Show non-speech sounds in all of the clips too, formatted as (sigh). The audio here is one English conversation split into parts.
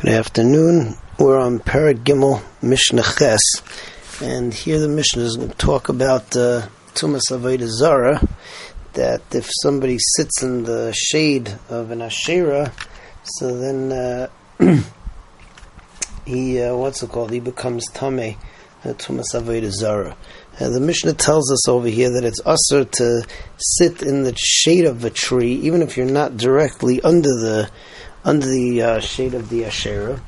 Good afternoon. We're on Perek Gimmel Mishnah Ches, and here the Mishnah is going to talk about uh, Tumas Avodah Zara. That if somebody sits in the shade of an Asherah, so then uh, (clears throat) he uh, what's it called? He becomes Tameh, uh, Tumas Avodah Zara. Uh, the Mishnah tells us over here that it's usher to sit in the shade of a tree, even if you're not directly under the under the uh, shade of the Asherah,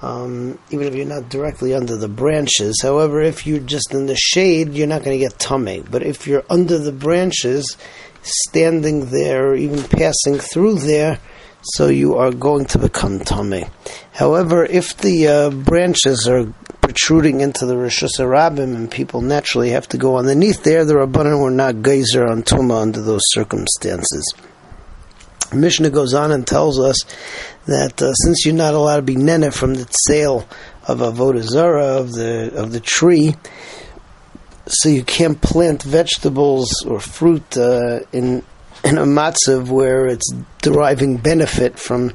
um, even if you're not directly under the branches. However, if you're just in the shade, you're not going to get tummy. But if you're under the branches, standing there, or even passing through there, so you are going to become tummy. However, if the uh, branches are protruding into the Rishus Rabbim and people naturally have to go underneath there, the Rabbanan were not geyser on Tuma under those circumstances. Mishnah goes on and tells us that uh, since you're not allowed to be nene from the sale of avodah zara of the of the tree, so you can't plant vegetables or fruit uh, in in a matzav where it's deriving benefit from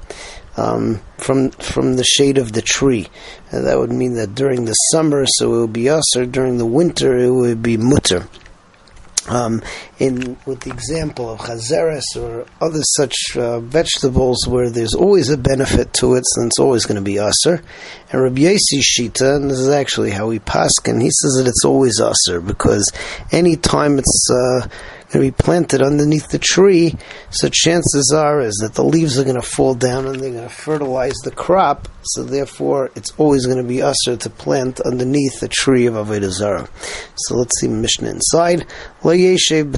um, from from the shade of the tree. And that would mean that during the summer, so it would be us, or during the winter, it would be mutter um, in with the example of chazeres or other such uh, vegetables where there's always a benefit to it, and it's always going to be aser. And Rabbi Yossi Shita, and this is actually how he paskin, he says that it's always aser because any time it's uh, going to be planted underneath the tree, so chances are is that the leaves are going to fall down and they're going to fertilize the crop. So therefore, it's always going to be usher to plant underneath the tree of Avodah Zarah. So let's see Mishnah inside. Lo yeshev.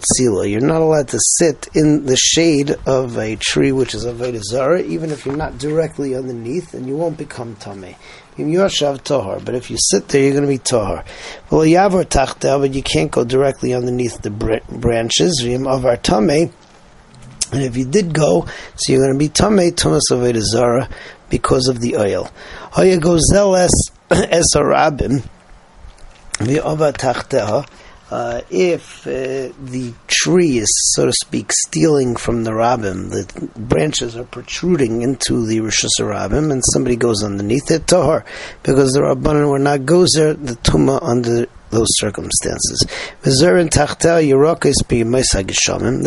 You're not allowed to sit in the shade of a tree which is Avodah Zarah, even if you're not directly underneath, and you won't become tummy. Tahar. But if you sit there, you're going to be Tahar. Well, Yavar Tachta, but you can't go directly underneath the branches. Yim Avar Tame. And if you did go, so you're going to be Tame, Tumas Avodah Zara, because of the oil. Hoya Gozeles (clears throat) Esarabim. V'Avar Tachteha uh, if uh, the tree is, so to speak, stealing from the rabbim, the branches are protruding into the rishus rabbim, and somebody goes underneath it, tahar, because the rabbanon were not gozer the tuma under those circumstances. The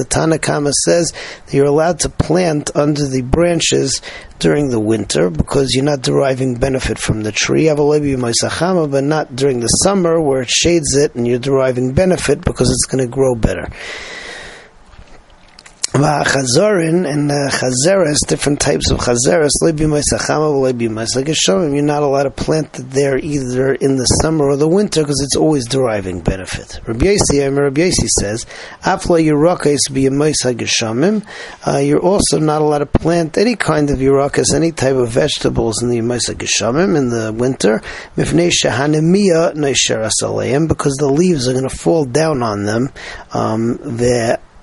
Tanna Kamma says that you're allowed to plant under the branches during the winter because you're not deriving benefit from the tree, but not during the summer where it shades it and you're deriving benefit because it's going to grow better. Chazarin and uh, chazeres, different types of chazeres, you're not allowed to plant it there either in the summer or the winter because it's always deriving benefit. Rabbi Yossi, Rabbi Yossi says, uh, you're also not allowed to plant any kind of Yerakis, any type of vegetables in the Yemaisa Geshamim in the winter, because the leaves are going to fall down on them. Um,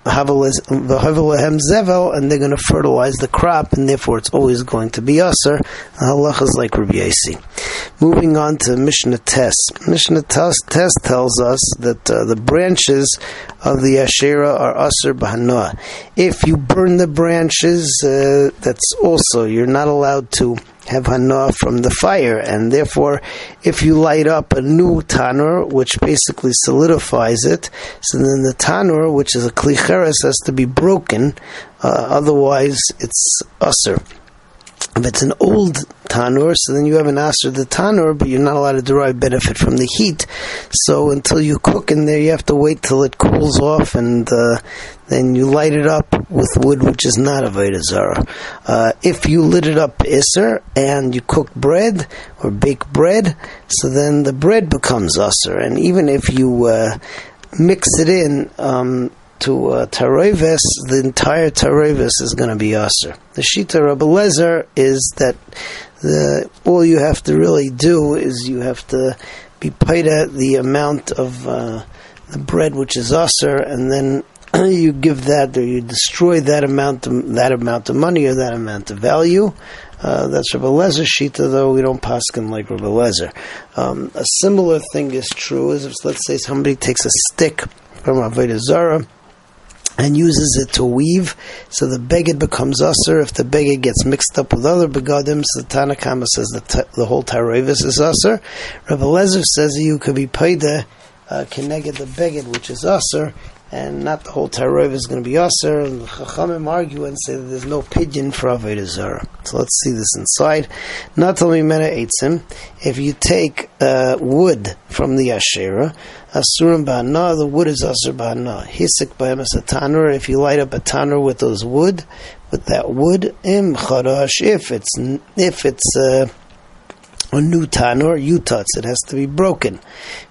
zevel, and they're going to fertilize the crop, and therefore it's always going to be aser. Halach is like Rabbi Yossi. Moving on to Mishnah Tes. Mishnah Tes tells us that uh, the branches of the Asherah are aser b'hanoah. If you burn the branches, uh, that's also you're not allowed to have hana from the fire, and therefore, if you light up a new tanur, which basically solidifies it, so then the tanur, which is a klicheres, has to be broken, uh, otherwise it's usr. If it's an old tanur, so then you have an aser the tanur, but you're not allowed to derive benefit from the heat. So until you cook in there, you have to wait till it cools off, and uh, then you light it up with wood which is not a Zara. Uh, if you lit it up Isser and you cook bread or bake bread, so then the bread becomes Usser. And even if you uh, mix it in, um, to uh, tareves, the entire tareves is going to be aser. The shita Rabbi Lezer is that the, all you have to really do is you have to be paid at the amount of uh, the bread which is aser, and then (clears throat) you give that or you destroy that amount of, that amount of money or that amount of value. Uh, that's Rabbi Lezer Shita, though we don't paskin like Rabbi Lezer. Um, a similar thing is true is if let's say somebody takes a stick from Avodah Zarah and uses it to weave, so the beged becomes usher. If the beged gets mixed up with other begadim, the Tanna Kamma says the, t- the whole Taravis is usher. Rabbi Lezer says you could be paida uh, connected the beged, which is usher, and not the whole Tarov is going to be Aser, and the Chachamim argue and say that there's no pidyon for Avodah Zarah. So let's see this inside. Not only Mena Eitzim, if you take uh, wood from the Asherah, Asurim Ba'ana, the wood is Asur Ba'ana. Hisik a tanur, if you light up a tanur with those wood, with that wood, Im Chadash, if it's, if it's, uh, a new tanur, yutats, it has to be broken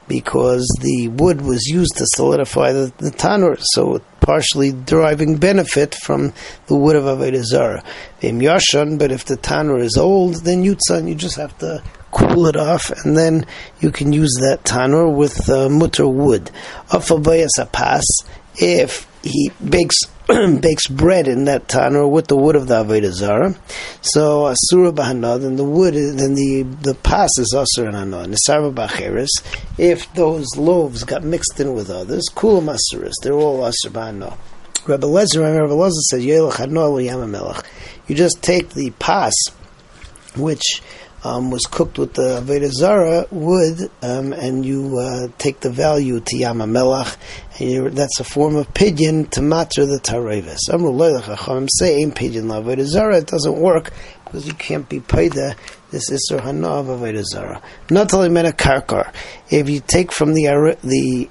because the wood was used to solidify the, the tanur, so partially deriving benefit from the wood of Avodah Zarah. Yashan, but if the tanur is old, then yutzan, you just have to cool it off, and then you can use that tanur with uh, mutter wood. Afabayas pass if he bakes (clears throat) bakes bread in that tanur with the wood of the Avodah. So Asura Bahana, then the wood, then the, the pas is Asura and Hana. Nisarva Bacheris, if those loaves got mixed in with others, Kulam Asuras, they're all Asura Bahana. Rabbi Lezer, Rabbi Lezer says, You just take the pas, which um, was cooked with the Avodah Zarah wood, um, and you uh, take the value to Yama Melach, and that's a form of pidyon to matter the Tarevis. Amru say ain't pidyon Avodah Zarah. It doesn't work because you can't be paid this Isser Hana of Zarah. Not only meant a karkar. If you take from the the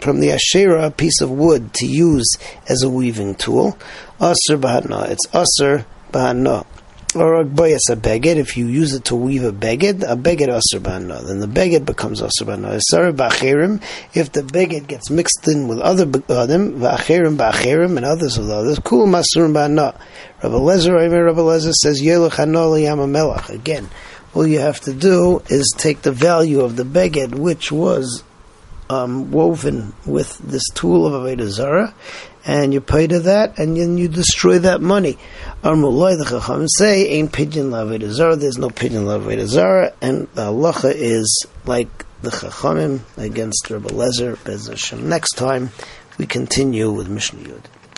from the Asherah a piece of wood to use as a weaving tool, Asr Bahana. It's Asr Bahana or a bayas a beged, if you use it to weave a beged, a beged asr then the beged becomes asr ba'ana. ba'cherim, if the beged gets mixed in with other begadim, ba'cherim ba'cherim, and others with others, kul masur ba'ana. Rabbi Lezer, Rabbi Lezer says, yelech hanol. Again, all you have to do is take the value of the beged, which was um, woven with this tool of Avodah Zarah, and you pay to that, and then you destroy that money. Armullah, the Chacham say, ain't pidyon Avodah Zarah, there's no pidyon Avodah Zarah, and the halacha is like the Chachamim against Rabbi Lezer, Bez Next time, we continue with Mishnah Yud.